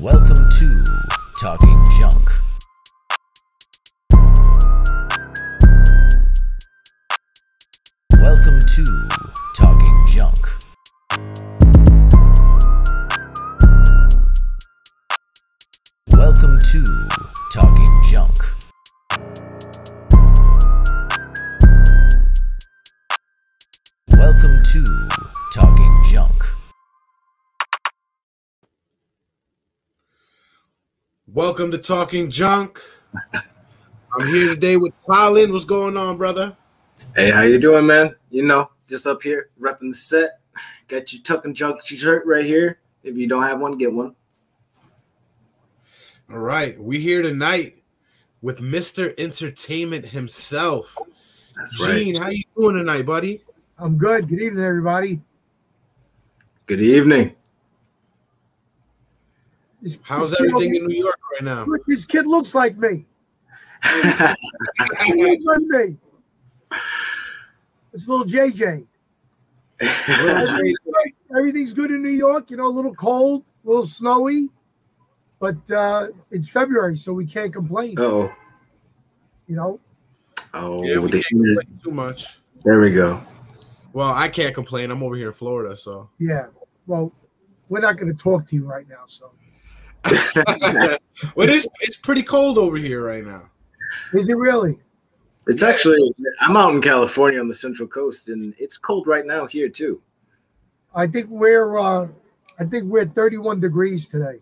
Welcome to Talking Junk. Welcome to Talking Junk. I'm here today with Tylen. What's going on, brother? Hey, how you doing, man? You know, just up here repping the set. Got your Talking Junk shirt right here. If you don't have one, get one. All right, we here tonight with Mr. Entertainment himself. That's Gene, right. how you doing tonight, buddy? I'm good. Good evening, everybody. Good evening. This- How's this everything in New York right now? Look, This kid looks like me. He looks like me. It's little JJ. Little Jay's Everything's good in New York. You know, a little cold, a little snowy, but uh, it's February, so we can't complain. oh. You know, Oh, yeah, we the can't complain too much. there we go. Well, I can't complain. I'm over here in Florida, so. yeah. Well, we're not going to talk to you right now, so well, it's it's pretty cold over here right now. is it really? It's actually I'm out in California on the Central Coast, and it's cold right now here too. I think we're uh, I think we're 31 degrees today.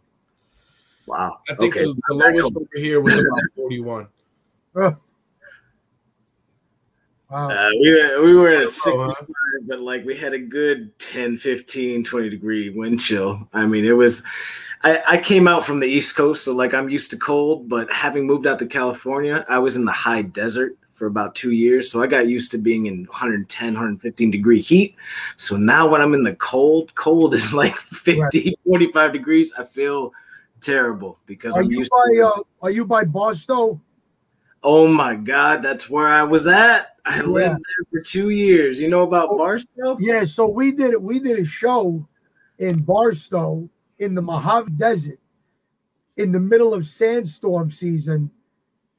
Wow. I think okay. the, the lowest over here was about 41. Uh, wow. Uh, we, were, we were at Oh, 65, huh? but like we had a good 10, 15, 20 degree wind chill. I mean, it was, I, I came out from the East Coast, so like I'm used to cold, but having moved out to California, I was in the high desert for about two years. So I got used to being in 110, 115 degree heat. So now when I'm in the cold, cold is like 50, 45 degrees. I feel terrible because Are I'm you used by to uh, Are you by Barstow? Oh my God, that's where I was at. I lived there for two years. You know about Oh, Barstow? Yeah, so we did it. We did a show in Barstow in the Mojave Desert in the middle of sandstorm season,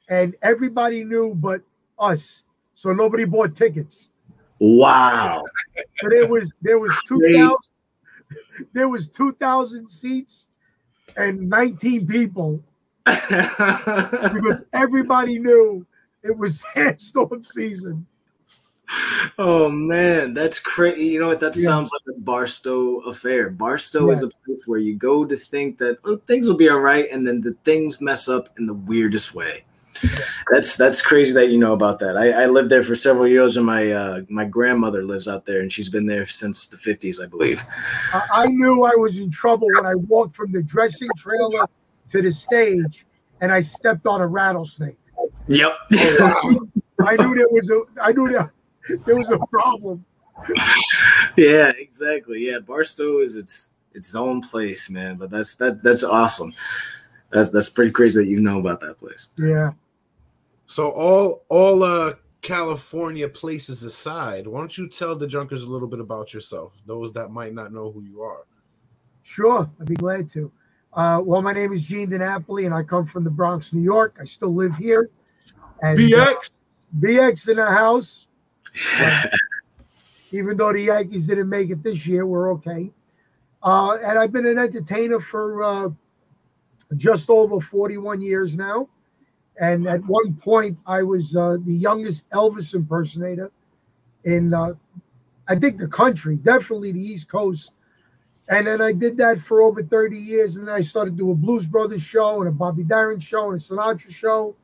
and everybody knew but us. So nobody bought tickets. Wow. So there was there was two there was two thousand seats and nineteen people because everybody knew it was sandstorm season. Oh man, that's crazy. You know what? That Yeah. sounds like a Barstow affair. Barstow is a place where you go to think that oh, things will be all right, and then the things mess up in the weirdest way. That's that's crazy that you know about that. I, I lived there for several years, and my uh, my grandmother lives out there, and she's been there since the fifties, I believe. I, I knew I was in trouble when I walked from the dressing trailer to the stage and I stepped on a rattlesnake. Yep. I knew there was a I knew that there was a problem. yeah, exactly. Yeah, Barstow is its its own place, man. But that's that that's awesome. That's that's pretty crazy that you know about that place. Yeah. So all all uh California places aside, why don't you tell the junkers a little bit about yourself? Those that might not know who you are. Sure, I'd be glad to. Uh, well, my name is Gene DiNapoli, and I come from the Bronx, New York. I still live here. And uh, BX. BX in the house. Even though the Yankees didn't make it this year, we're okay. Uh, and I've been an entertainer for uh, just over 41 years now. And at one point, I was uh, the youngest Elvis impersonator in, uh, I think, the country, definitely the East Coast. And then I did that for over 30 years. And then I started doing a Blues Brothers show and a Bobby Darin show and a Sinatra show.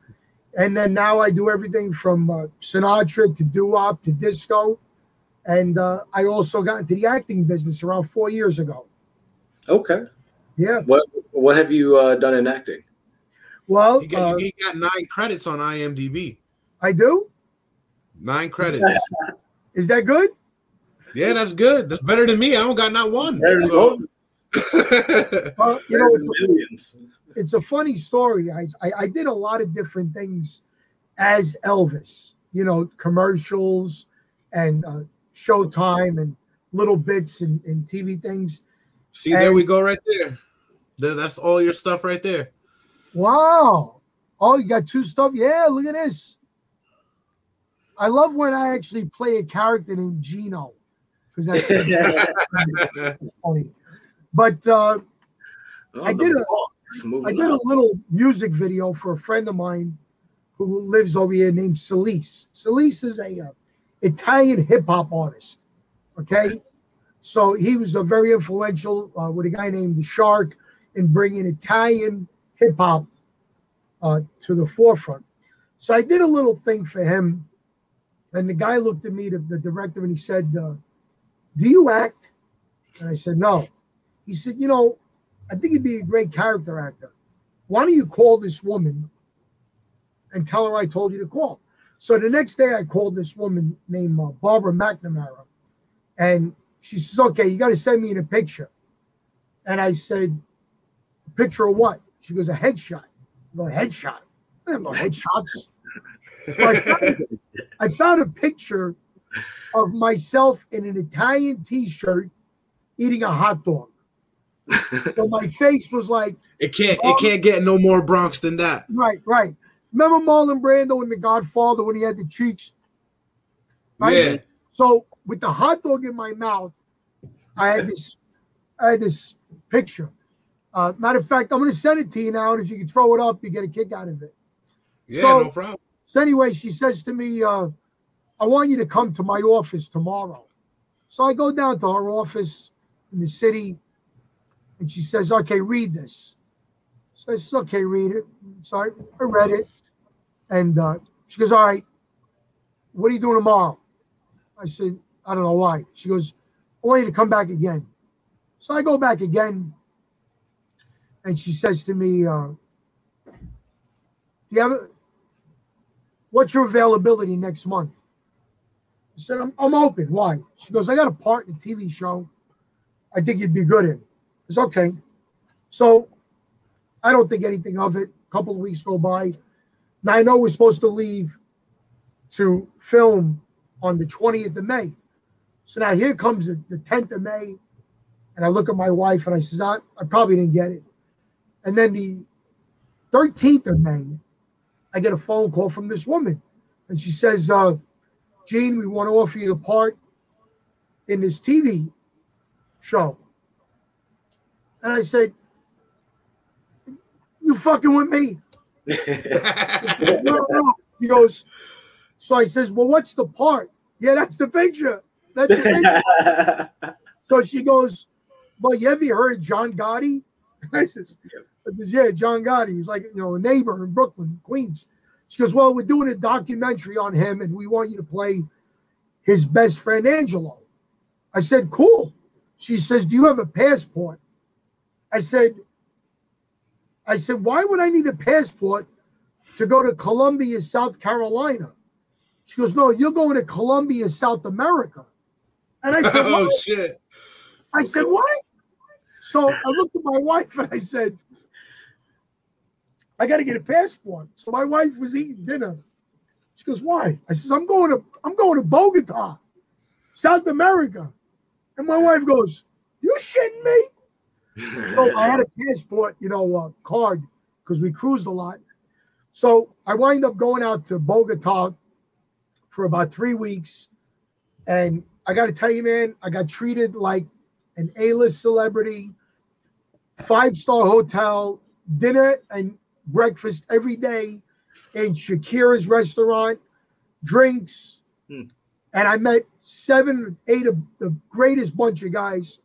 And then now I do everything from uh, Sinatra to doo-wop to disco. And uh, I also got into the acting business around four years ago. okay. Yeah. What what have you uh, done in acting? Well, You got, uh, you got nine credits on IMDb. I do. Nine credits. Is that good? yeah, that's good. That's better than me. I don't got not one. There you So Well, you know, it's Millions. It's a funny story. I, I I did a lot of different things as Elvis. You know, commercials and uh, Showtime and little bits and, and TV things. see, there we go right there. That's all your stuff right there. Wow. Oh, you got two stuff. Yeah, look at this. I love when I actually play a character named Gino because that's funny. But uh, Oh, I the did a- boss moving I did a little music video for a friend of mine who lives over here named Celise. Celise is a uh, Italian hip hop artist. Okay, so he was a very influential uh, with a guy named the Shark in bringing Italian hip hop uh, to the forefront. So I did a little thing for him, and the guy looked at me, the, the director, and he said, uh, "Do you act?" And I said, "No." He said, "You know." I think he'd be a great character actor. Why don't you call this woman and tell her I told you to call? So the next day, I called this woman named uh, Barbara McNamara, and she says, "Okay, you got to send me in a picture." And I said, "A picture of what?" She goes, "A headshot." I go, "A headshot? I have no headshots." So I, found, I found a picture of myself in an Italian T-shirt eating a hot dog. So my face was like, It can't it can't get no more Bronx than that. right, right. Remember Marlon Brando in The Godfather when he had the cheeks? Right? Yeah. So with the hot dog in my mouth, I had this, I had this picture. Uh, matter of fact, I'm going to send it to you now, and if you can throw it up, you get a kick out of it. Yeah, So- no problem. So anyway, she says to me, uh, "I want you to come to my office tomorrow." So I go down to her office in the city, and she says, "Okay, read this." So I said, "Okay, read it." So I, I read it, and uh, she goes, "All right, what are you doing tomorrow?" I said, "I don't know why." She goes, "I want you to come back again." So I go back again, and she says to me, uh, "Do you have a, what's your availability next month?" I said, I'm, I'm open. Why? She goes, I got a part in a TV show I think you'd be good in. Okay. So I don't think anything of it. A couple of weeks go by. Now I know we're supposed to leave to film on the 20th of May. So now here comes the, the 10th of May. And I look at my wife and I says, I, I probably didn't get it. And then the 13th of May, I get a phone call from this woman. And she says, uh, Gene, we want to offer you a part in this TV show. And I said, You fucking with me? no, no. He goes, So I says, Well, what's the part? Yeah, that's the picture. That's the picture. So she goes, Well, you ever heard John Gotti? I says, I says, Yeah, John Gotti. He's like, you know, a neighbor in Brooklyn, Queens. She goes, Well, we're doing a documentary on him and we want you to play his best friend Angelo. I said, Cool. She says, Do you have a passport? I said, I said, why would I need a passport to go to Columbia, South Carolina? She goes, No, you're going to Colombia, South America. And I said, oh what? shit. I said, What? So I looked at my wife and I said, I gotta get a passport. So my wife was eating dinner. She goes, Why? I says, I'm going to I'm going to Bogota, South America. And my wife goes, You shitting me? So I had a passport, you know, uh, card because we cruised a lot. So I wind up going out to Bogota for about three weeks. And I got to tell you, man, I got treated like an A list celebrity, five star hotel, dinner and breakfast every day in Shakira's restaurant, drinks. Hmm. And I met seven, eight of the greatest bunch of guys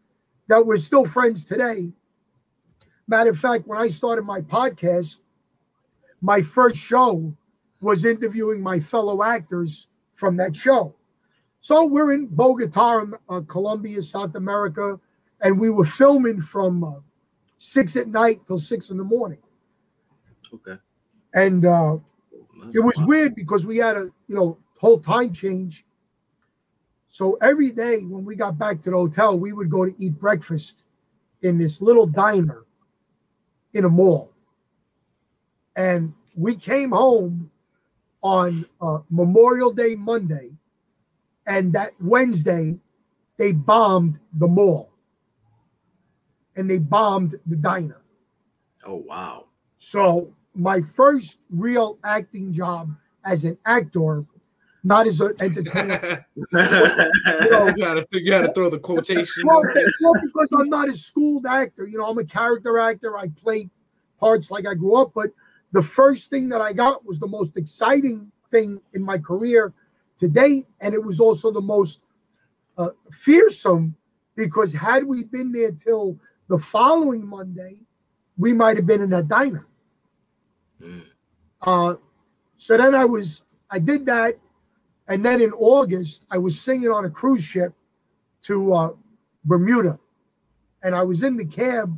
that we're still friends today. Matter of fact, when I started my podcast, my first show was interviewing my fellow actors from that show. So we're in Bogota, uh, Colombia, South America, and we were filming from uh, six at night till six in the morning. okay. And uh, it was weird because we had a you know whole time change. So every day when we got back to the hotel, we would go to eat breakfast in this little diner in a mall. And we came home on uh, Memorial Day Monday, and that Wednesday they bombed the mall and they bombed the diner. Oh wow. So my first real acting job as an actor, not as an entertainer. you gotta you gotta throw the quotations. well, well, because I'm not a schooled actor. You know, I'm a character actor. I play parts like I grew up. But the first thing that I got was the most exciting thing in my career to date, and it was also the most uh, fearsome because had we been there till the following Monday, we might have been in that diner. Mm. Uh, so then I was, I did that, and then in August I was singing on a cruise ship to uh, Bermuda, and I was in the cab,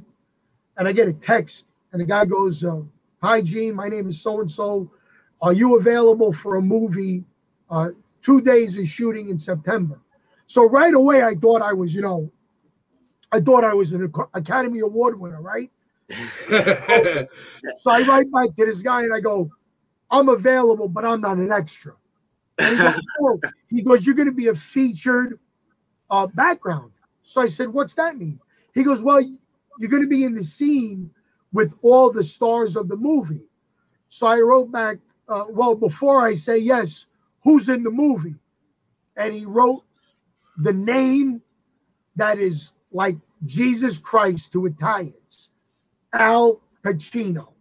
and I get a text, and the guy goes, uh, "Hi Gene, my name is so and so. Are you available for a movie? Uh, two days of shooting in September." So right away I thought I was, you know, I thought I was an Academy Award winner, right? So I write back to this guy and I go, I'm available, but I'm not an extra. And he, goes, "Oh." He goes, You're going to be a featured uh, background. So I said, What's that mean? He goes, Well, you're going to be in the scene with all the stars of the movie. So I wrote back, uh, Well, before I say yes, who's in the movie? And he wrote the name that is like Jesus Christ to Italians Al Pacino.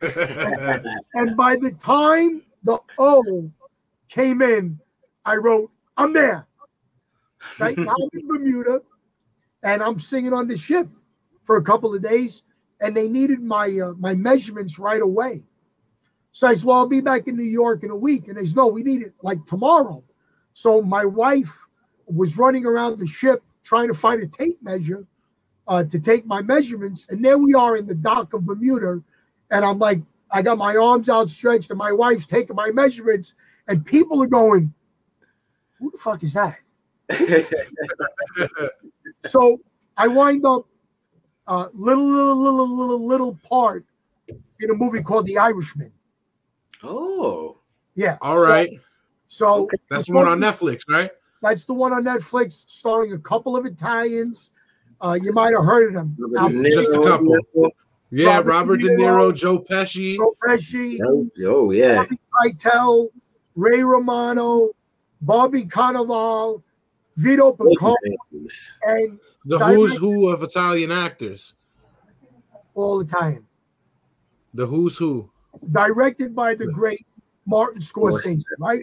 And by the time the O came in, I wrote, I'm there. Right now I'm in Bermuda and I'm singing on the ship for a couple of days. And they needed my uh, my measurements right away. So I said, Well, I'll be back in New York in a week. And they said, No, we need it like tomorrow. So my wife was running around the ship trying to find a tape measure uh, to take my measurements. And there we are in the dock of Bermuda. And I'm like, I got my arms outstretched, and my wife's taking my measurements, and people are going, Who the fuck is that? So I wind up uh, little, little, little, little, little part in a movie called The Irishman. oh. Yeah. All right, So that's the one on Netflix, right? That's the one on Netflix, starring a couple of Italians. Uh, you might have heard of them. Al Just a couple. Yeah, Robert Robert De De Niro. Niro, Joe Pesci. Joe Pesci, Oh yeah. Bobby Keitel, Ray Romano, Bobby Cannavale, Vito Picone, and The who's who of Italian actors. all Italian. The who's who. Directed by the great Martin Scorsese, right?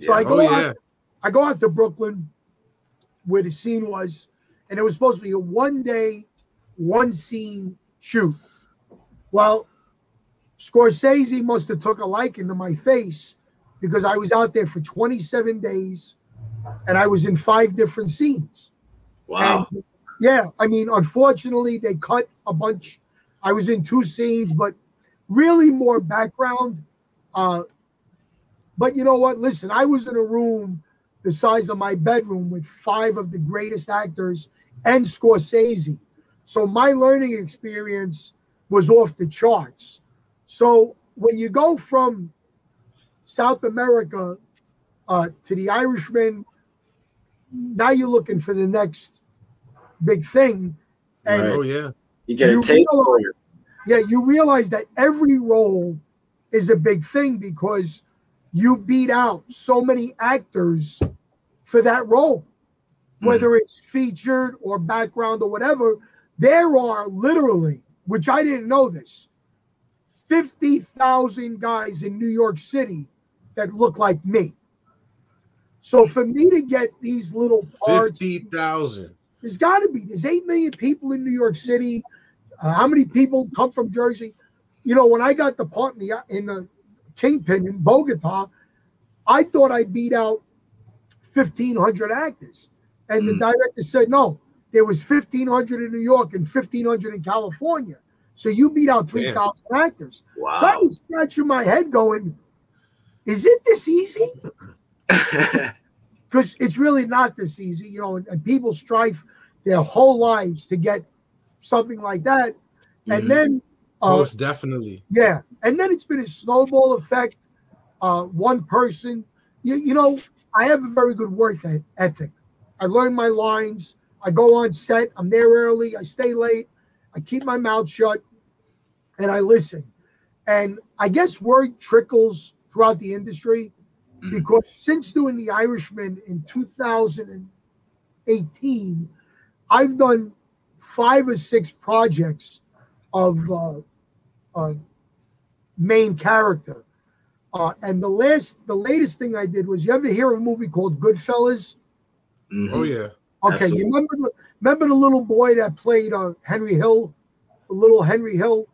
So I Yeah. go Oh out, yeah. I go out to Brooklyn where the scene was, and it was supposed to be a one day, one scene shoot. Well, Scorsese must have took a liking to my face because I was out there for 27 days and I was in five different scenes. Wow. And, yeah, I mean, unfortunately, they cut a bunch. I was in two scenes, but really more background. Uh, but you know what? Listen, I was in a room the size of my bedroom with five of the greatest actors and Scorsese. So my learning experience was off the charts. So when you go from South America uh, to the Irishman, now you're looking for the next big thing. And Right. Oh yeah. You get a You tape. realize- yeah, you realize that every role is a big thing because you beat out so many actors for that role, whether it's featured or background or whatever. There are literally, which I didn't know this, 50,000 guys in New York City that look like me. So for me to get these little parts, Fifty thousand. there's got to be. There's 8 million people in New York City. Uh, how many people come from Jersey? You know, when I got the part in the, in the Kingpin in Bogota, I thought I beat out 1,500 actors. And the Mm. director said, no, there was 1,500 in New York and 1,500 in California. So you beat out 3,000 actors. Wow. So I was scratching my head going, is it this easy? because it's really not this easy, you know, and, and people strive their whole lives to get something like that. And Mhm. then, uh, Most definitely. yeah, and then it's been a snowball effect. Uh, one person, you, you know, I have a very good work ethic. I learn my lines. I go on set. I'm there early. I stay late. I keep my mouth shut. and I listen. And I guess word trickles throughout the industry Mhm. because since doing The Irishman in 2018, I've done five or six projects of uh, uh, main character. Uh, and the last, the latest thing I did was you ever hear of a movie called Goodfellas? Mhm. Oh yeah. Okay, Absolutely. you remember the- remember the little boy that played uh, Henry Hill, little Henry Hill,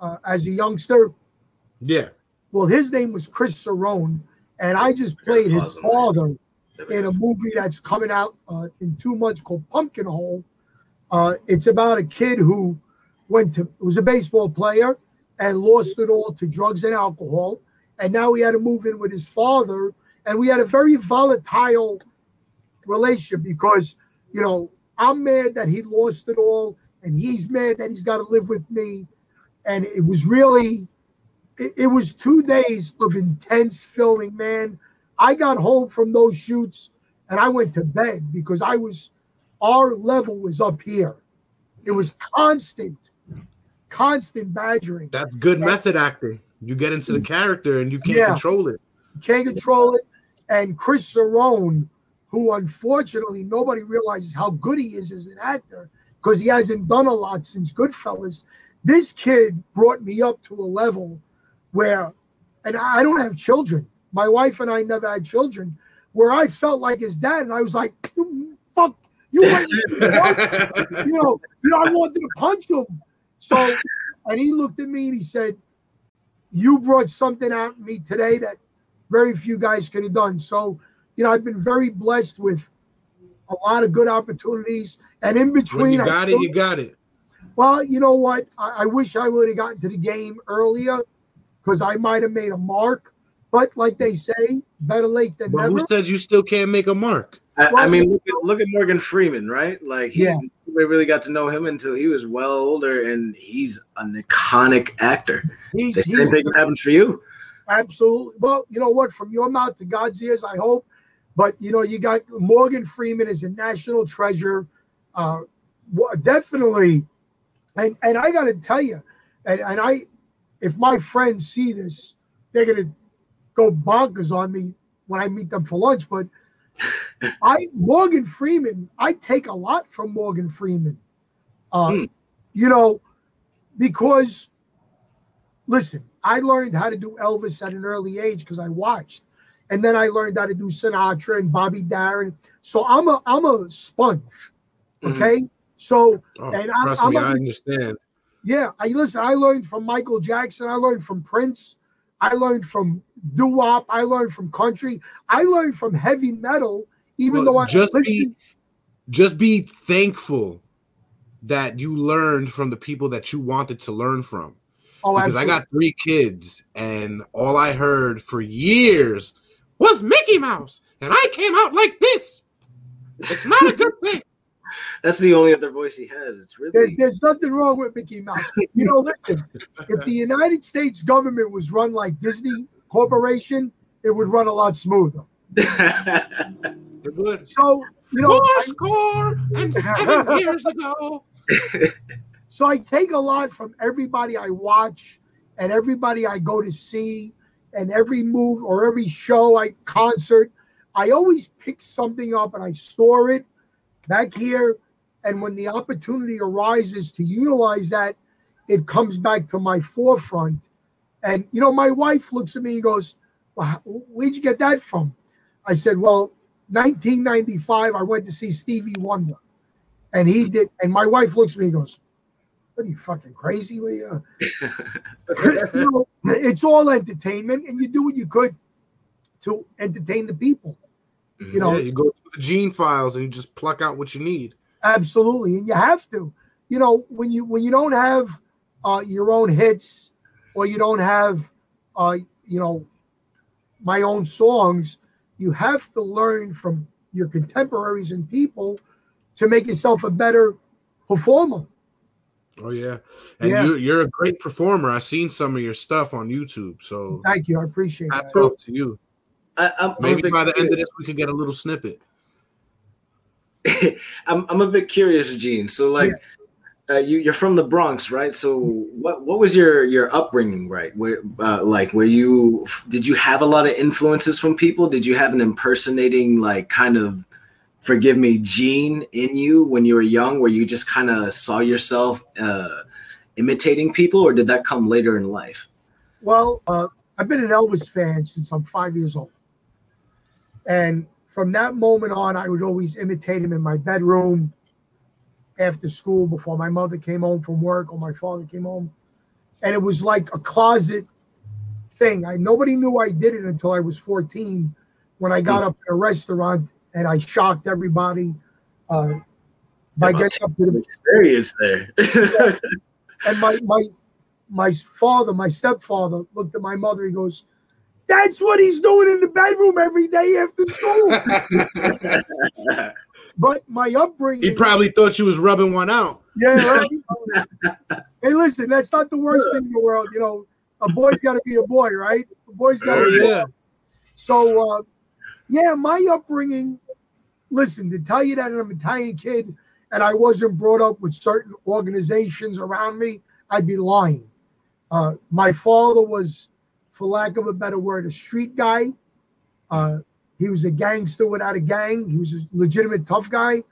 uh, as a youngster. Yeah. Well, his name was Chris Serrone, and I just played his Awesome. father in a movie that's coming out uh, in two months called Pumpkinhole. Uh, it's about a kid who went to was a baseball player and lost it all to drugs and alcohol, and now he had to move in with his father, and we had a very volatile relationship because you know I'm mad that he lost it all, and he's mad that he's got to live with me, and it was really. It, it was two days of intense filming, man. I got home from those shoots and I went to bed because I was, our level was up here. It was constant, constant badgering. That's good method acting. You get into the character and you can't Yeah. control it. You can't control it. And Chris Serrone, who unfortunately nobody realizes how good he is as an actor because he hasn't done a lot since Goodfellas. This kid brought me up to a level where, and I don't have children. My wife and I never had children, where I felt like his dad, and I was like, "You "Fuck, you you know, you know, I wanted to punch him. So, and he looked at me and he said, "You brought something out in me today that very few guys could have done." So, you know, I've been very blessed with a lot of good opportunities, and in when between, you I got it, you got it. well, you know what? I, I wish I would have gotten to the game earlier because I might have made a mark. But like they say, better late than But never. who says you still can't make a mark? I, I mean, look at, look at Morgan Freeman, right? Like, he, Yeah. we really got to know him until he was well older, and he's an iconic actor. He's, The same he's- thing happens for you. Absolutely. Well, you know what? From your mouth to God's ears, I hope. But you know, you got Morgan Freeman is a national treasure. Uh, definitely. And and I got to tell you, and, and I, if my friends see this, they're gonna go bonkers on me when I meet them for lunch. But I Morgan Freeman, I take a lot from Morgan Freeman. Uh, Hmm. You know, because listen, I learned how to do Elvis at an early age because I watched, and then I learned how to do Sinatra and Bobby Darin. So I'm a I'm a sponge. Mhm. Okay, so Oh, And I'm- trust I'm me, a- I understand. Yeah, I listen. I learned from Michael Jackson. I learned from Prince. I learned from doo wop. I learned from country. I learned from heavy metal. Even Well, though I just be just be thankful that you learned from the people that you wanted to learn from. oh, because I got three kids, and all I heard for years was Mickey Mouse, and I came out like this. It's not a good thing. That's the only other voice he has. It's There's, really there's nothing wrong with Mickey Mouse. You know, listen, if the United States government was run like Disney Corporation, it would run a lot smoother. Good. So, you know, Four I- score and seven years ago. So I take a lot from everybody I watch and everybody I go to see and every move or every show I concert. I always pick something up and I store it back here. And when the opportunity arises to utilize that, it comes back to my forefront. And you know, my wife looks at me and goes, well, "Where'd you get that from?" I said, "Well, 1995, I went to see Stevie Wonder, and he did." And my wife looks at me and goes, "What are you fucking crazy? Are you-" You know, it's all entertainment, and you do what you could to entertain the people. You know, Yeah, you go through the gene files and you just pluck out what you need. Absolutely, and you have to. You know, when you when you don't have uh, your own hits, or you don't have, uh, you know, my own songs, you have to learn from your contemporaries and people to make yourself a better performer. Oh yeah, and Yeah. you you're a great performer. I've seen some of your stuff on YouTube, so Thank you, I appreciate hats that. off to you. I, I'm, I'm Maybe by the end of this, we could get a little snippet. I'm, I'm a bit curious, Gene. So, like, uh, you, you're from the Bronx, right? So what what was your your upbringing, right? Where uh, like were you did you have a lot of influences from people? Did you have an impersonating like kind of forgive me gene in you when you were young, where you just kind of saw yourself uh, imitating people, or did that come later in life? Well, uh, I've been an Elvis fan since I'm five years old, and from that moment on, I would always imitate him in my bedroom after school before my mother came home from work or my father came home. And it was like a closet thing. I nobody knew I did it until I was 14 when I got up in a restaurant and I shocked everybody uh, by Wow, getting up to the Experience there. and my my my father, my stepfather, looked at my mother. He goes, "That's what he's doing in the bedroom every day after school." but my upbringing, he probably thought she was rubbing one out. yeah. Right? hey, listen, that's not the worst thing in the world. You know, a boy's got to be a boy, right? A boy's got to Oh be. a yeah. So, uh, yeah, my upbringing. Listen, to tell you that I'm an Italian kid and I wasn't brought up with certain organizations around me, I'd be lying. Uh, my father was, for lack of a better word, a street guy. Uh, he was a gangster without a gang. He was a legitimate tough guy.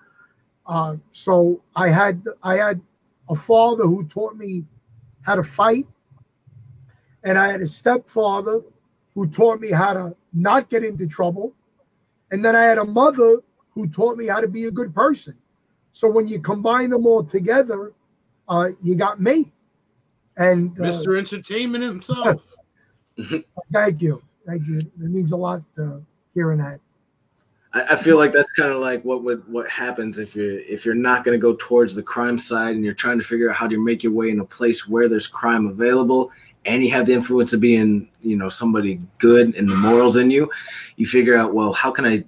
Uh, so I had I had a father who taught me how to fight, and I had a stepfather who taught me how to not get into trouble, and then I had a mother who taught me how to be a good person. So when you combine them all together, uh, you got me. And uh, Mr. Entertainment himself. Thank you, thank you. It means a lot uh, hearing that. I, I feel like that's kind of like what would what happens if you're if you're not going to go towards the crime side and you're trying to figure out how to make your way in a place where there's crime available and you have the influence of being you know somebody good and the morals in you you figure out well how can i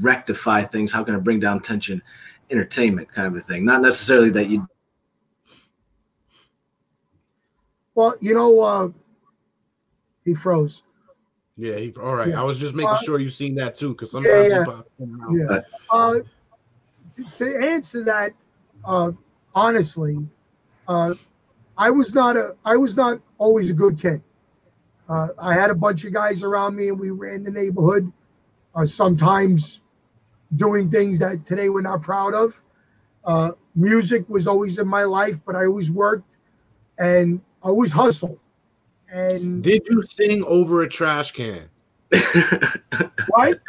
rectify things how can i bring down tension entertainment kind of a thing not necessarily that you Well, you know, uh, he froze. Yeah, he, all right. Yeah. I was just making Uh, sure you seen that too, because sometimes yeah. he pops in and out. Yeah. Uh, to, to answer that, uh, honestly, uh, I was not a I was not always a good kid. Uh, I had a bunch of guys around me, and we ran the neighborhood. Uh, sometimes doing things that today we're not proud of. Uh, music was always in my life, but I always worked and I always hustled. And Did you sing over a trash can? what?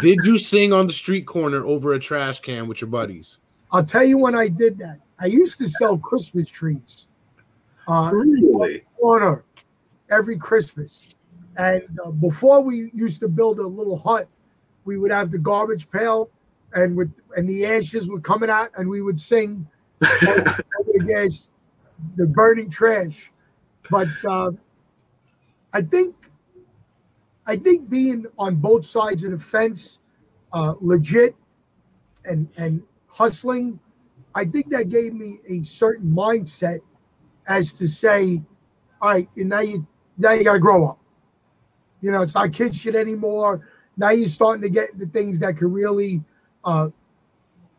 Did you sing on the street corner over a trash can with your buddies? I'll tell you when I did that. I used to sell Christmas trees. Uh, really corner every Christmas. And uh, before we used to build a little hut, we would have the garbage pail, and with and the ashes were coming out, and we would sing over the gas, the burning trash. But uh, I think, I think being on both sides of the fence, uh, legit, and and hustling, I think that gave me a certain mindset as to say, all right, and now you now you gotta grow up. You know, it's not kid shit anymore. Now you're starting to get the things that could really uh,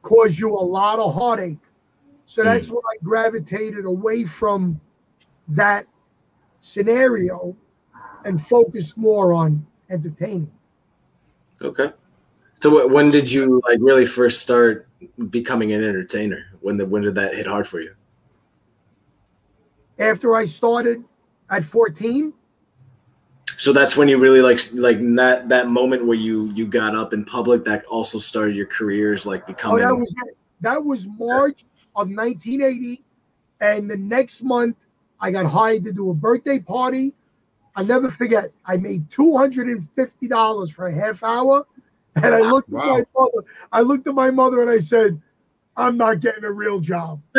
cause you a lot of heartache. So that's when I gravitated away from that scenario and focus more on entertaining. okay so when did you like really first start becoming an entertainer when the when did that hit hard for you After I started at 14, So that's when you really like like that that moment where you you got up in public that also started your careers like oh, becoming that was it. That was March of 1980, and the next month I got hired to do a birthday party. I never forget. I made two hundred and fifty dollars for a half hour, and I looked at my mother. I looked at my mother and I said, "I'm not getting a real job."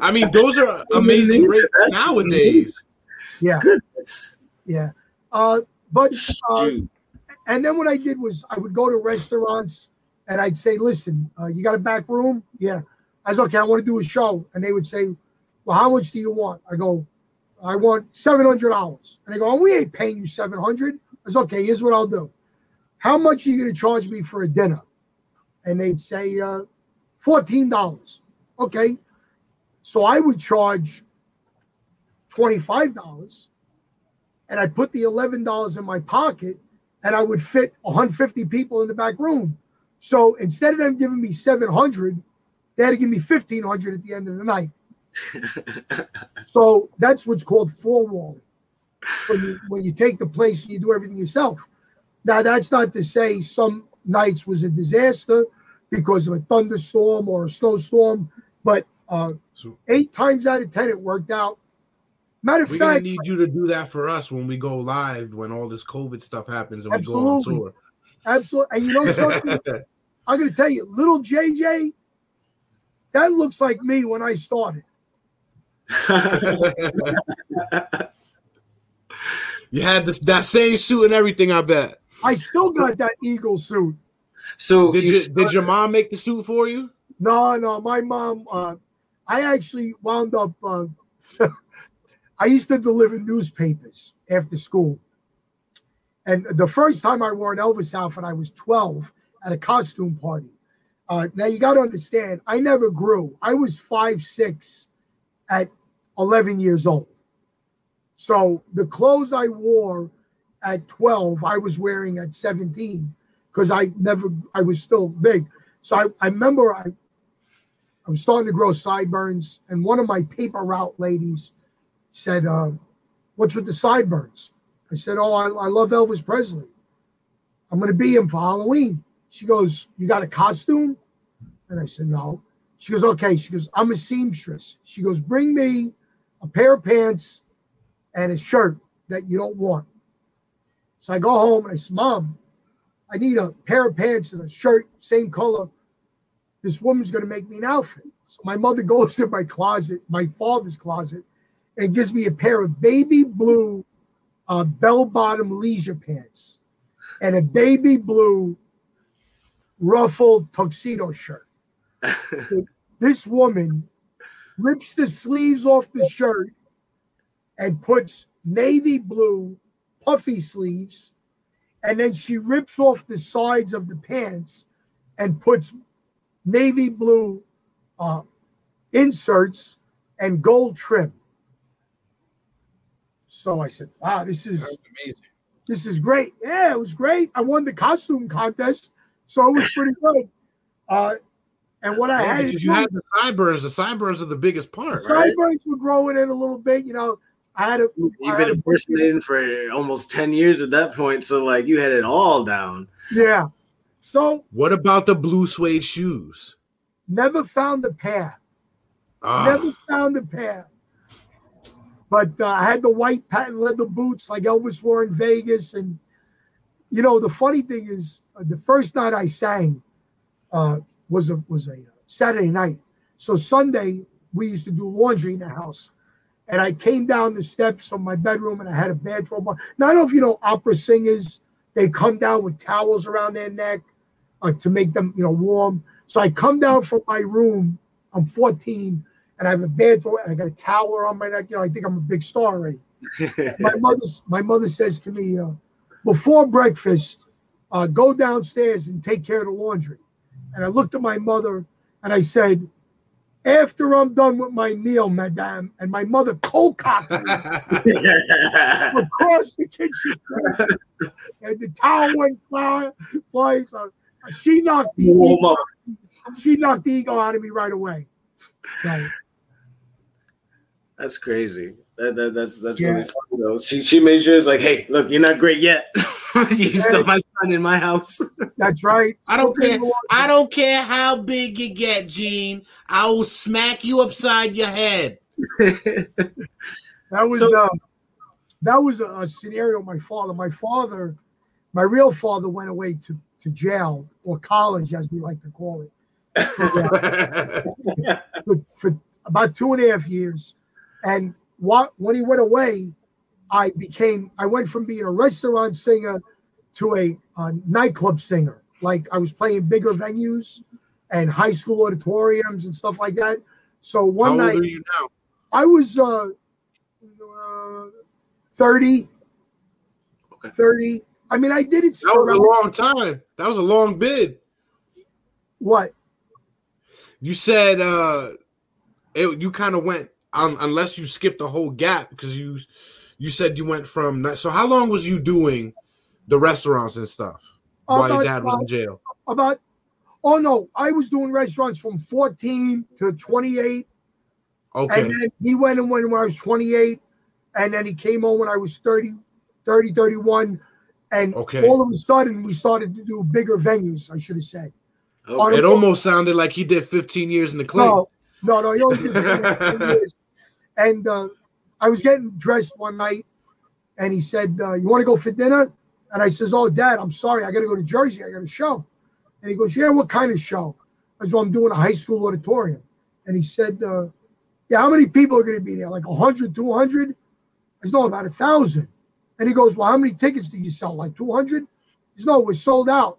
I mean, those are amazing rates nowadays. Yeah, goodness yeah. Uh, but uh, and then what I did was I would go to restaurants and I'd say, "Listen, uh, you got a back room? Yeah." I was okay. I want to do a show, and they would say, "Well, how much do you want?" I go, "I want seven hundred dollars." And they go, "Oh, we ain't paying you seven hundred. I was okay. Here's what I'll do. How much are you going to charge me for a dinner? And they'd say uh, fourteen dollars. Okay. So I would charge $25 and I put the $11 in my pocket and I would fit 150 people in the back room. So instead of them giving me 700, they had to give me 1500 at the end of the night. so that's what's called four walling. When you, when you take the place and you do everything yourself. Now, that's not to say some nights was a disaster because of a thunderstorm or a snowstorm, but uh, So eight times out of 10, it worked out. Matter of fact, we're gonna need you to do that for us when we go live when all this COVID stuff happens and we go on tour. absolutely. And you know something? I'm going to tell you, little JJ, that looks like me when I started. you had this that same suit and everything, I bet. I still got that eagle suit. so Did you you did your mom make the suit for you? No, no, my mom. Uh, I actually wound up. Uh, I used to deliver newspapers after school, and the first time I wore an Elvis outfit, I was 12 at a costume party. Uh, now you got to understand, I never grew. I was five six at 11 years old. So the clothes I wore at 12, I was wearing at 17 because I never, I was still big. So I, I remember I, I was starting to grow sideburns, and one of my paper route ladies said, uh, "What's with the sideburns?" I said, "Oh, I, I love Elvis Presley. I'm going to be him for Halloween." She goes, "You got a costume?" And I said, "No." She goes, "Okay." She goes, "I'm a seamstress." She goes, "Bring me a pair of pants and a shirt that you don't want." So I go home and I said, "Mom, I need a pair of pants and a shirt, same color." this woman's going to make me an outfit. So my mother goes to my closet, my father's closet, and gives me a pair of baby blue uh, bell bottom leisure pants and a baby blue ruffled tuxedo shirt. this woman rips the sleeves off the shirt and puts navy blue puffy sleeves, and then she rips off the sides of the pants and puts navy blue uh, inserts and gold trim. So I said, "Wow, this is That's amazing. this is great. Yeah, it was great. I won the costume contest, so it was pretty good. Uh, and what I had, because you had the sideburns. The sideburns are the biggest part. Right. sideburns were growing in a little bit. You know, I had a. I You've had been a- impersonating for almost 10 years at that point. So, like, you had it all down. Yeah. So What about the blue suede shoes? never found the pair. Ah, Never found the pair. But uh, I had the white patent leather boots like Elvis wore in Vegas. And, you know, the funny thing is, uh, the first night I sang uh, was a was a Saturday night. So Sunday, we used to do laundry in the house. And I came down the steps from my bedroom and I had a bathrobe on. Now, I don't know if you know opera singers, they come down with towels around their neck uh, to make them, you know, warm. So I come down from my room. I'm 14 and I have a bathrobe and I got a towel on my neck. You know, I think I'm a big star already. my mother, my mother says to me, uh, before breakfast, uh, go downstairs and take care of the laundry. And I looked at my mother and I said, after I'm done with my meal, madame, and my mother cold cocked me across the kitchen, and the towel went flying. flying so she knocked the ego, up. she knocked the ego out of me right away. So That's crazy. That, that, that's that's Yeah. really funny though. She she made sure it's like, hey, look, you're not great yet. you still my son in my house. that's right. I don't Okay, care. I don't care how big you get, Gene. I will smack you upside your head. That was So- uh, that was a, a scenario. My father, my father, my real father went away to to jail or college, as we like to call it, for, uh, for, for about two and a half years. And what when he went away, I became I went from being a restaurant singer to a, a nightclub singer. Like I was playing bigger venues and high school auditoriums and stuff like that. So how one old night are you now? I was uh, uh 30. Okay. 30. I mean, I did it. That was a long time. That was a long bid. what? You said uh it, you kind of went um, unless you skipped the whole gap because you you said you went from ni- so how long was you doing the restaurants and stuff while your dad was in jail? About oh no, I was doing restaurants from 14 to 28. Okay, And then he went and went when I was 28. And then he came home when I was 30, 30, 31. And Okay. all of a sudden we started to do bigger venues, I should have said. Oh, it almost sounded like he did 15 years in the club No, no, no. He only did ten years. And uh, I was getting dressed one night, and he said, uh, "You want to go for dinner?" And I says, "Oh, Dad, I'm sorry, I got to go to Jersey. I got a show." And he goes, "Yeah, what kind of show?" I said, well, "I'm doing a high school auditorium." And he said, uh, "Yeah, how many people are going to be there? Like 100, 200?" I said, "No, about a thousand. And he goes, "Well, how many tickets did you sell? Like 200?" He says, "No, we're sold out."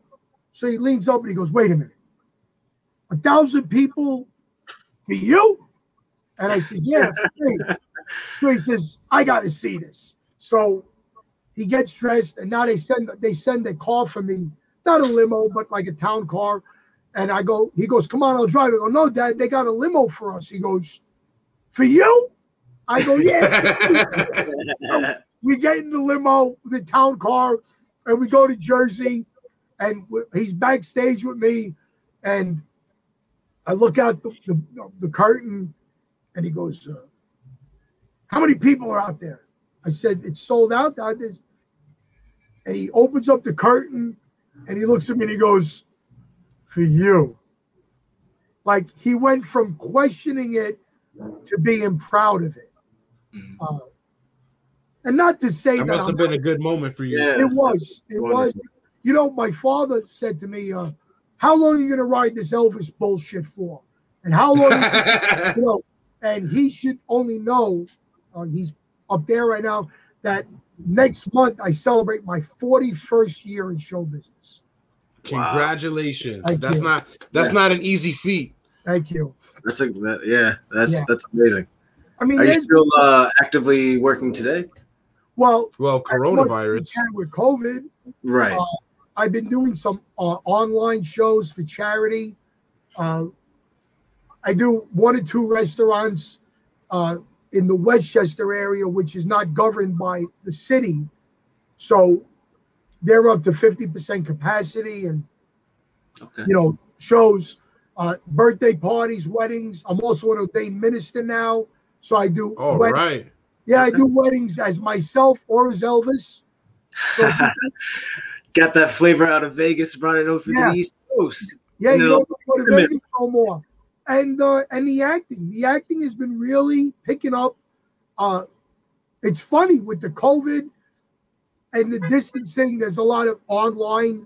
So he leans up and he goes, "Wait a minute, a thousand people for you?" And I said, Yeah. So he says, I gotta see this. So he gets dressed and now they send they send a car for me, not a limo, but like a town car. And I go, he goes, Come on, I'll drive. I go, No, Dad, they got a limo for us. He goes, For you? I go, Yeah. we get in the limo, the town car, and we go to Jersey, and he's backstage with me, and I look out the, the, the curtain, and he goes, uh, "How many people are out there?" I said, "It's sold out." And he opens up the curtain, and he looks at me and he goes, "For you." Like he went from questioning it to being proud of it. Mhm. Uh, and not to say that that, must I'm have been a good moment for you. Yeah. it was. It was. You know, my father said to me, uh, "How long are you going to ride this Elvis bullshit for?" And how long, you know? And he should only know, uh, he's up there right now, that next month I celebrate my 41st year in show business. Congratulations. Thank that's you. not that's Yeah. not an easy feat. Thank you. That's a that, yeah. That's Yeah. that's amazing. I mean, Are you still uh, actively working today? well, Well, coronavirus. with COVID, Right. Uh, I've been doing some uh, online shows for charity. I do one or two restaurants uh, in the Westchester area, which is not governed by the city. So they're up to 50% capacity and, okay. you know, shows, uh, birthday parties, weddings. I'm also an ordained minister now. So I do, All wed- right. yeah, I do weddings as myself or as Elvis. So Got that flavor out of Vegas, brought it over Yeah. to the East Coast. Yeah, you No. don't go to Vegas no more. And uh, and the acting, the acting has been really picking up. Uh, it's funny with the COVID and the distancing. There's a lot of online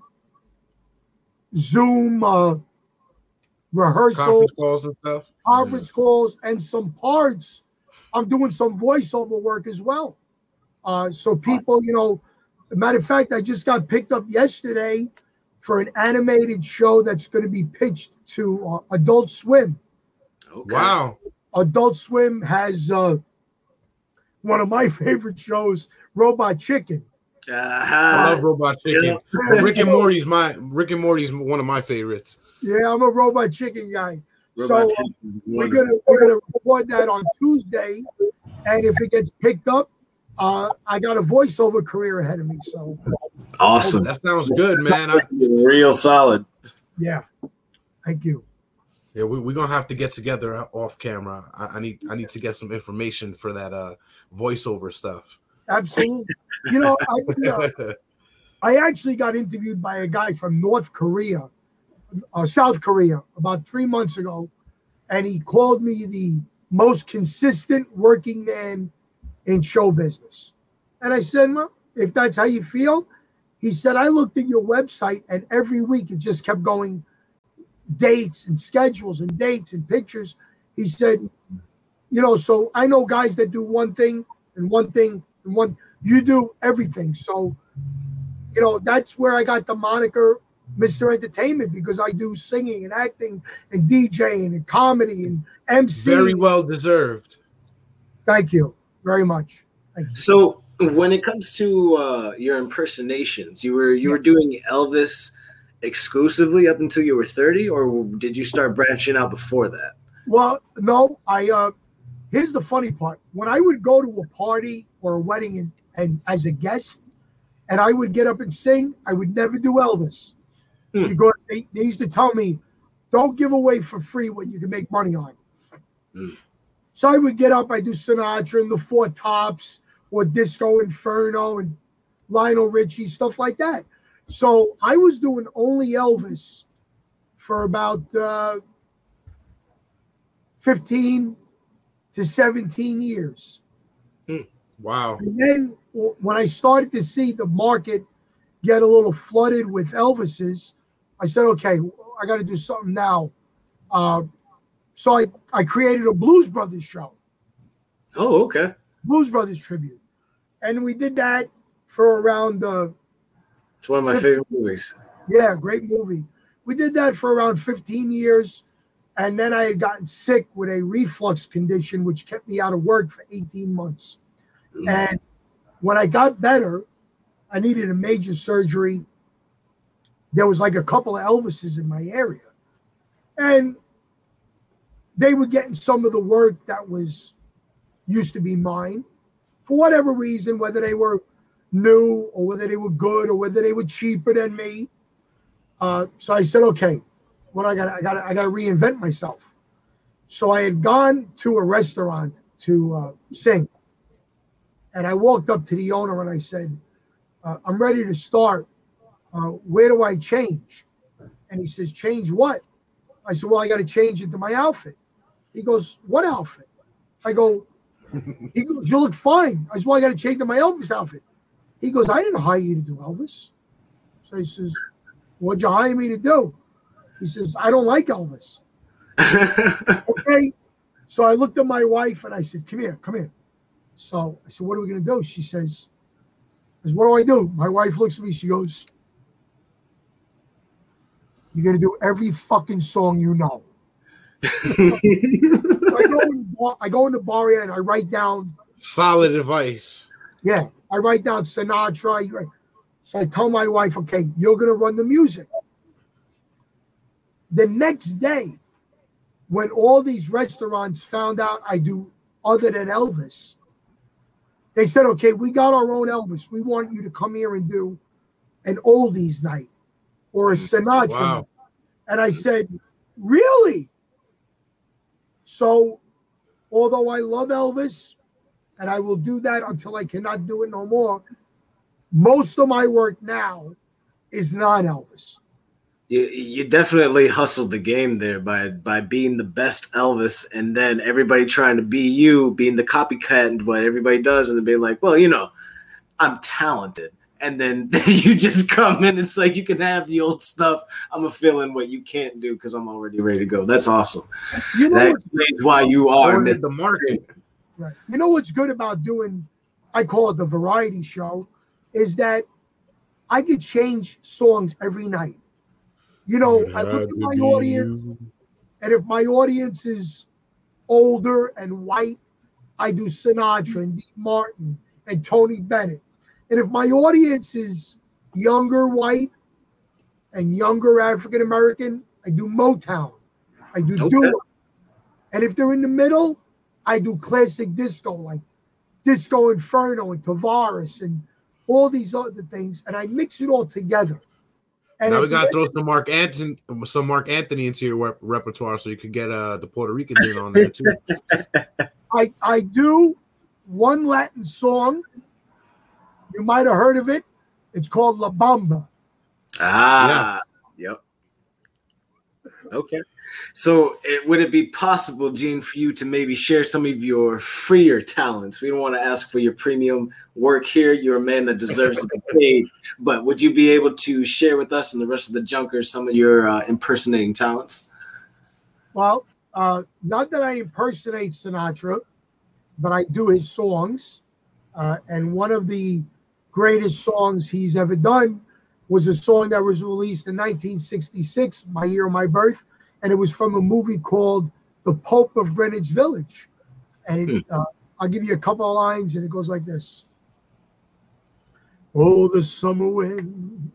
Zoom uh, rehearsals, Conference calls and stuff. conference calls, and some parts. I'm doing some voiceover work as well. Uh, so people, you know, matter of fact, I just got picked up yesterday for an animated show that's going to be pitched to uh, Adult Swim. Okay. Wow. Adult Swim has uh, one of my favorite shows, Robot Chicken. I Uh-huh. love Robot Chicken. Well, Rick and Morty's my Rick and Morty's one of my favorites. Yeah, I'm a Robot Chicken guy. Robot so, uh, Chicken is We're gonna we're gonna record that on Tuesday, and if it gets picked up, uh, I got a voiceover career ahead of me. So awesome. That sounds good, man. I, Real solid. yeah, thank you. yeah, we, we're gonna have to get together off camera. I, I need I need to get some information for that uh voiceover stuff. Absolutely. You know, I, uh, I actually got interviewed by a guy from North Korea, uh, South Korea, about three months ago, and he called me the most consistent working man in show business. And I said, well, if that's how you feel, he said, I looked at your website and every week it just kept going dates and schedules and dates and pictures. He said, you know, so I know guys that do one thing and one thing and one, you do everything. So, you know, that's where I got the moniker Mr. Entertainment because I do singing and acting and DJing and comedy and MC. Very well deserved. Thank you very much. Thank you. So when it comes to uh, your impersonations, you were you were doing Elvis exclusively up until you were 30, or did you start branching out before that? Well, no, I uh here's the funny part. When I would go to a party or a wedding and, and as a guest and I would get up and sing, I would never do Elvis. Hmm. Because they, they used to tell me, don't give away for free what you can make money on. Hmm. So I would get up, I do Sinatra and the Four Tops or Disco Inferno and Lionel Richie, stuff like that. So I was doing only Elvis for about uh, 15 to 17 years. Wow. And then when I started to see the market get a little flooded with Elvises, I said, okay, I got to do something now. Uh, so I, I created a Blues Brothers show, Oh, okay. Blues Brothers tribute. And we did that for around, uh, It's one of my favorite movies. yeah, great movie. We did that for around 15 years. And then I had gotten sick with a reflux condition, which kept me out of work for 18 months. And when I got better, I needed a major surgery. There was like a couple of Elvises in my area. And they were getting some of the work that was used to be mine for whatever reason, whether they were new or whether they were good or whether they were cheaper than me. Uh, so I said, okay, what I got, I got, I got to reinvent myself. So I had gone to a restaurant to uh, sing, and I walked up to the owner and I said, uh, "I'm ready to start. Uh, where do I change?" And he says, "Change what?" I said, "Well, I got to change into my outfit." He goes, "What outfit?" I go, "He goes, you look fine." I said, "Well, I got to change to my Elvis outfit." He goes, "I didn't hire you to do Elvis." So he says, "What'd you hire me to do?" He says, "I don't like Elvis." okay. So I looked at my wife and I said, Come here, come here. So I said, What are we going to do? She says, I said, What do I do? My wife looks at me. She goes, You're going to do every fucking song you know. I, go in, the bar- I go in the bar and I write down, Solid advice. yeah, I write down Sinatra. So I tell my wife, Okay, you're going to run the music. The next day, when all these restaurants found out I do other than Elvis, they said, okay, we got our own Elvis. We want you to come here and do an oldies night or a Sinatra Wow. And I said, really? So, although I love Elvis and I will do that until I cannot do it no more, most of my work now is not Elvis. you, you definitely hustled the game there by by being the best Elvis, and then everybody trying to be you, being the copycat and what everybody does, and then being like, well, you know, I'm talented. And then you just come in. It's like you can have the old stuff. I'm a feeling what you can't do because I'm already ready to go. That's awesome. You know That what's explains why you are Going Mr. is the market. Right. You know what's good about doing, I call it the variety show, is that I could change songs every night. You know, I look at my audience, and if my audience is older and white, I do Sinatra and Dean Martin and Tony Bennett. And if my audience is younger white and younger African American, I do Motown. I do Okay. doo And if they're in the middle, I do classic disco like Disco Inferno and Tavares and all these other things, and I mix it all together. And now we gotta throw some Marc Anthony, some Marc Anthony into your rep- repertoire, so you could get uh the Puerto Rican in on there too. I, I do one Latin song. You might have heard of it. It's called La Bamba. Ah, yep. Okay. So, it, would it be possible, Gene, for you to maybe share some of your freer talents? We don't want to ask for your premium work here. You're a man that deserves to be paid. But would you be able to share with us and the rest of the junkers some of your uh, impersonating talents? Well, uh, not that I impersonate Sinatra, but I do his songs. Uh, and one of the greatest songs he's ever done was a song that was released in 1966, my year of my birth, and it was from a movie called The Pope of Greenwich Village. And it, uh, I'll give you a couple of lines, and it goes like this: Oh, the summer wind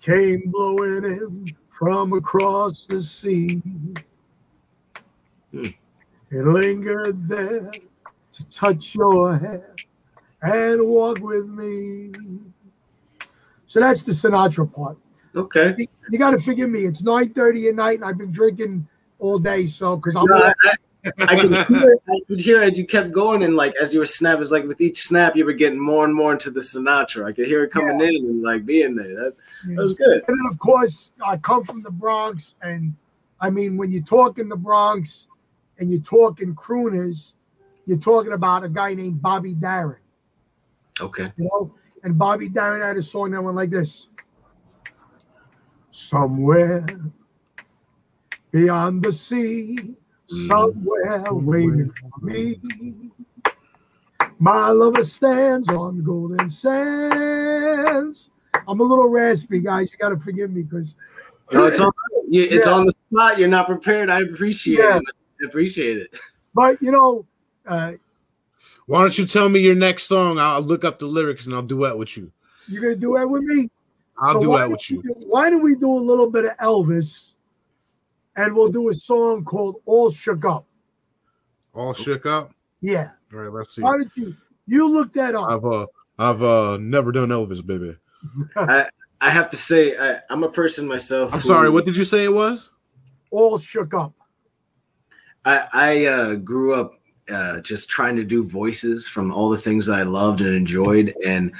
came blowing in from across the sea. Hmm. It lingered there to touch your hair and walk with me. So that's the Sinatra part. Okay. You, you got to forgive me. It's 9:30 at night, and I've been drinking all day. So because I'm No, I, I, could hear, I could hear as you kept going, and like as you were snapping, it's like with each snap, you were getting more and more into the Sinatra. I could hear it coming in and like being there. That, that was good. And then, of course, I come from the Bronx, and I mean, when you talk in the Bronx and you talk in crooners, you're talking about a guy named Bobby Darin, Okay. you know. And Bobby Darin had a song that went like this: Somewhere beyond the sea, somewhere waiting for me. My lover stands on golden sands. I'm a little raspy, guys. You got to forgive me because No, it's on. It's Yeah. on the spot. You're not prepared. I appreciate Yeah. it. I appreciate it. But you know, uh, Why don't you tell me your next song? I'll look up the lyrics and I'll duet with you. you're gonna do that with me. I'll So duet don't with you. do- Why don't we do a little bit of Elvis, and we'll do a song called "All Shook Up." All shook up. Yeah. All right, let's see. Why don't you? You look that up. I've uh I've uh never done Elvis, baby. I have to say, I, I'm a person myself. I'm who- sorry. What did you say it was? All shook up. I, I uh, grew up uh, just trying to do voices from all the things that I loved and enjoyed. And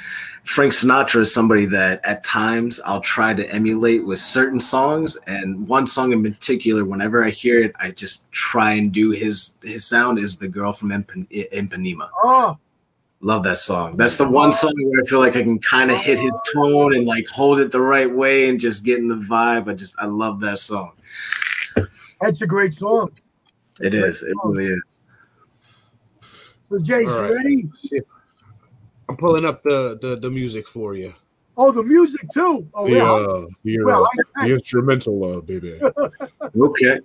Frank Sinatra is somebody that at times I'll try to emulate with certain songs. And one song in particular, whenever I hear it, I just try and do his his sound is "The Girl from Impan- Ipanema." Oh, Love that song. That's the one song where I feel like I can kind of hit his tone and like hold it the right way and just get in the vibe. I just I love that song. that's a great song. It is. It really is. So, Jason, All right. ready? See if- I'm pulling up the the, the music for you. Oh, the music too. Oh, The yeah. uh, the, uh, Well, I, the instrumental, uh, baby. Okay.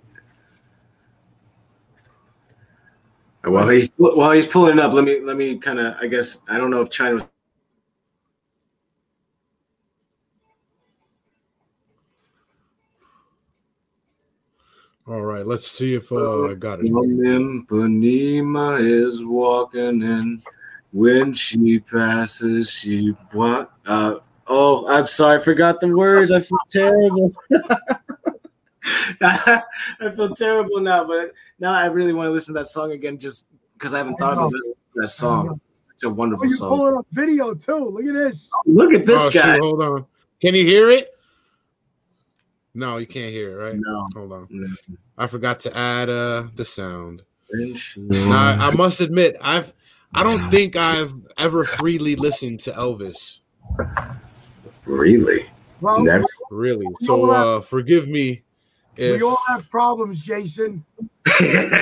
While he's while he's pulling up, let me let me kind of I guess I don't know if China was All right, let's see if uh, I got it. Ipanema is walking in when she passes she what uh oh I'm sorry I forgot the words I feel terrible I feel terrible now but now I really want to listen to that song again just because I haven't thought about that, that song such a oh, wonderful you're song pulling up video too. Look at this. look at this oh, guy shoot, hold on. Can you hear it? No, you can't hear it, right? no Hold on. no. I forgot to add uh the sound. Now, I must admit, I've I don't think I've ever freely listened to Elvis. really Well, Never. Really. So uh forgive me if we all have problems, Jason. and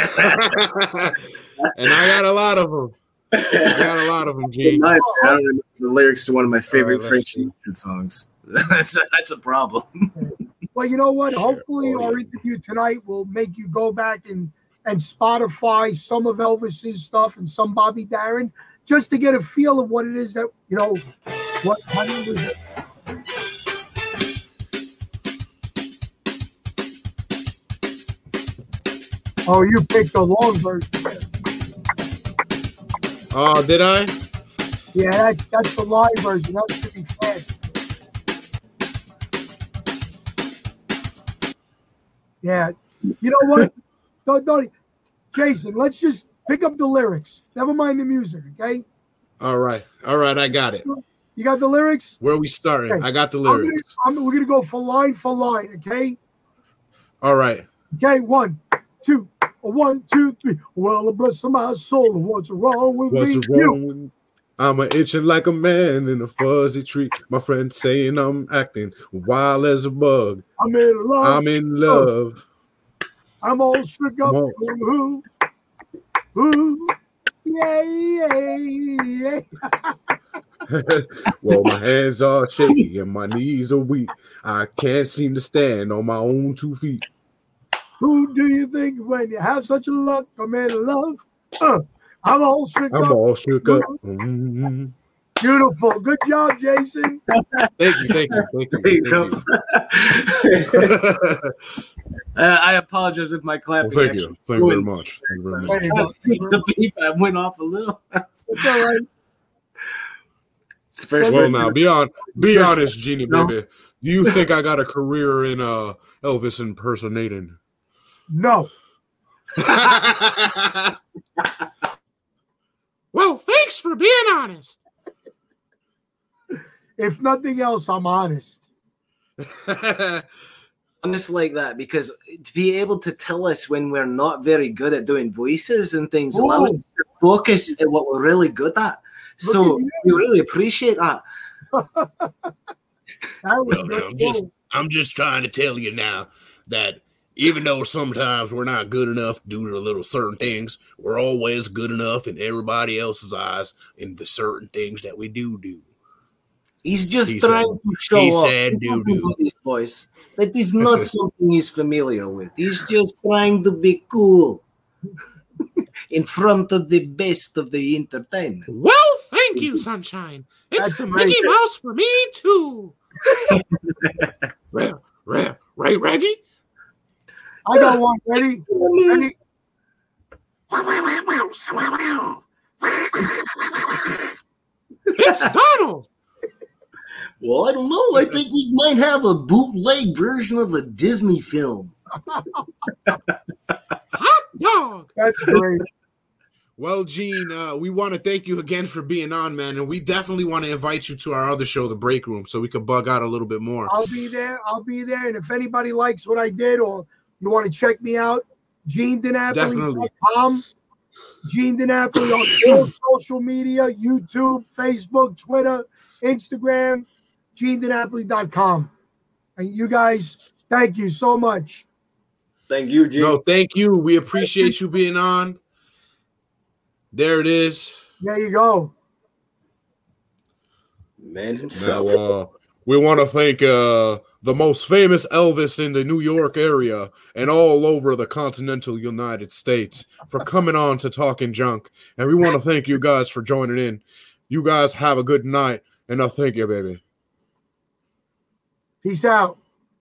I got a lot of them. I got a lot of them, G. I don't remember the lyrics to one of my favorite All right, let's Frank Sinatra songs. that's a, that's a problem. Well, you know what? Hopefully, our interview tonight will make you go back and and Spotify some of Elvis's stuff and some Bobby Darin, just to get a feel of what it is that you know. What? what it is. Oh, you picked the long version. Oh, did I? Yeah, that's that's the live version. That's Yeah, you know what? don't, don't, Jason. Let's just pick up the lyrics. Never mind the music, okay? All right. All right, I got it. You got the lyrics. Where we starting? Okay. I got the I'm gonna, lyrics. I'm, we're gonna go for line for line, okay? All right. Okay, one, two, one, two, three. Well, bless my soul. What's wrong with What's me? wrong? with- I'm a itching like a man in a fuzzy tree. My friend saying I'm acting wild as a bug. I'm in love. I'm in love. I'm all shook up. Ooh, ooh, yeah, yeah, yeah. well, my hands are shaky and my knees are weak. I can't seem to stand on my own two feet. Who do you think when you have such a luck? I'm in love. Uh, I'm all shook I'm up. all shook up. Beautiful. Good job, Jason. Thank you, thank you, thank you. You thank you. Uh, I apologize if my well, thank you. Thank you very much. Thank you very much. There you go. the beep. I went off a little. It's all right. It's the Well, now be on, be honest, Genie No. baby. Do you think I got a career in uh Elvis impersonating? No. well, thanks for being honest. If nothing else, I'm honest. honest like that because to be able to tell us when we're not very good at doing voices and things allow us oh. to focus at what we're really good at. Look So at we really appreciate that. That was Well, good. now, I'm just I'm just trying to tell you now that even though sometimes we're not good enough due to a little certain things, we're always good enough in everybody else's eyes in the certain things that we do do. He's just He trying said- to show he off. said He doo-doo. do This voice that is not something he's familiar with. He's just trying to be cool in front of the best of the entertainment. well, thank you, Sunshine. It's That's the. Mickey Mouse for me too. right, right, right, Reggie. I got one. Ready? Ready? It's Donald. Well, I don't know. I think we might have a bootleg version of a Disney film. Hot dog. That's great. Well, Gene, uh, we want to thank you again for being on, man, and we definitely want to invite you to our other show, The Break Room, so we could bug out a little bit more. I'll be there. I'll be there. And if anybody likes what I did or you want to check me out, GeneDiNapoli.com. Gene DiNapoli on all social media, YouTube, Facebook, Twitter, Instagram, GeneDiNapoli.com. And you guys, thank you so much. Thank you, Gene. No, thank you. We appreciate you being on. There it is. There you go. Man Now, uh, we want to thank uh, the most famous Elvis in the New York area and all over the continental United States for coming on to Talking Junk. And we want to thank you guys for joining in. You guys have a good night, and I thank you, baby. Peace out.